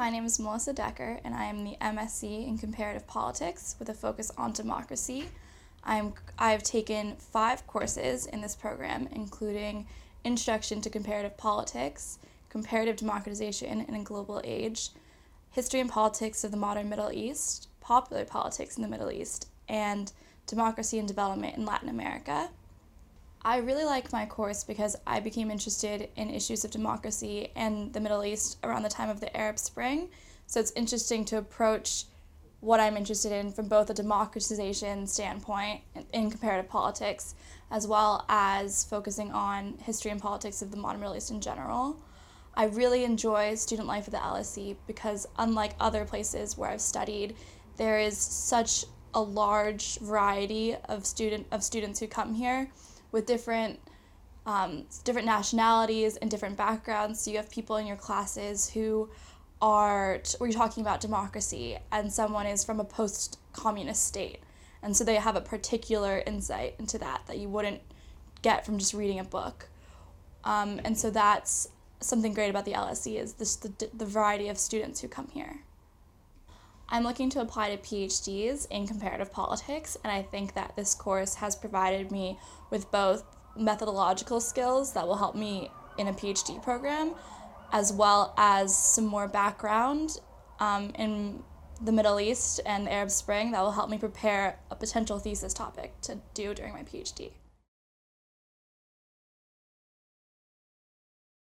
My name is Melissa Decker, and I am the MSc in Comparative Politics with a focus on democracy. I'm, I've taken five courses in this program, including Introduction to Comparative Politics, Comparative Democratization in a Global Age, History and Politics of the Modern Middle East, Popular Politics in the Middle East, and Democracy and Development in Latin America. I really like my course because I became interested in issues of democracy and the Middle East around the time of the Arab Spring. So it's interesting to approach what I'm interested in from both a democratization standpoint in comparative politics, as well as focusing on history and politics of the modern Middle East in general. I really enjoy student life at the LSE because, unlike other places where I've studied, there is such a large variety of student of students who come here with different um, different nationalities and different backgrounds. So you have people in your classes who are we're talking about democracy, and someone is from a post-communist state, and so they have a particular insight into that that you wouldn't get from just reading a book. Um, and so that's something great about the LSE is this the, the variety of students who come here. I'm looking to apply to PhDs in comparative politics, and I think that this course has provided me with both methodological skills that will help me in a PhD program, as well as some more background um, in the Middle East and the Arab Spring that will help me prepare a potential thesis topic to do during my PhD.